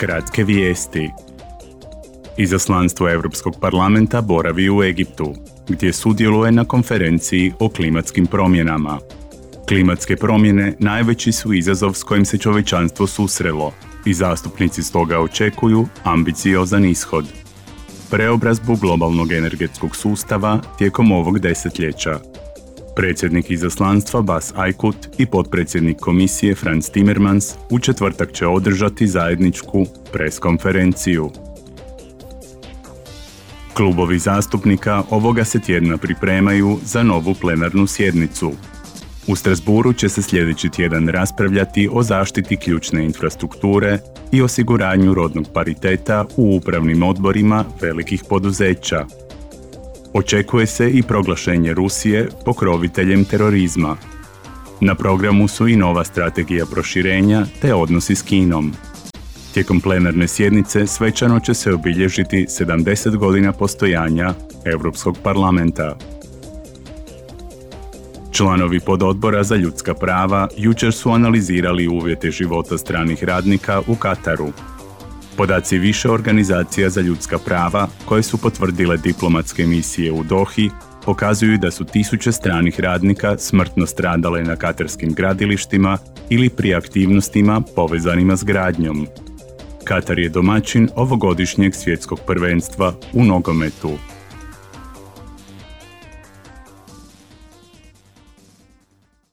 Kratke vijesti. Izaslanstvo Europskog parlamenta boravi u Egiptu, gdje sudjeluje na konferenciji o klimatskim promjenama. Klimatske promjene najveći su izazov s kojim se čovječanstvo susrelo i zastupnici stoga očekuju ambiciozan ishod. Preobrazbu globalnog energetskog sustava tijekom ovog desetljeća – Predsjednik izaslanstva Bas Aykut i potpredsjednik komisije Franz Timmermans u četvrtak će održati zajedničku preskonferenciju. Klubovi zastupnika ovoga se tjedna pripremaju za novu plenarnu sjednicu. U Strasburu će se sljedeći tjedan raspravljati o zaštiti ključne infrastrukture i osiguranju rodnog pariteta u upravnim odborima velikih poduzeća. Očekuje se i proglašenje Rusije pokroviteljem terorizma. Na programu su i nova strategija proširenja te odnosi s Kinom. Tijekom plenarne sjednice svečano će se obilježiti 70 godina postojanja Europskog parlamenta. Članovi pododbora za ljudska prava jučer su analizirali uvjete života stranih radnika u Kataru, Podaci više organizacija za ljudska prava koje su potvrdile diplomatske misije u Dohi pokazuju da su tisuće stranih radnika smrtno stradale na katarskim gradilištima ili pri aktivnostima povezanima s gradnjom. Katar je domaćin ovogodišnjeg svjetskog prvenstva u nogometu.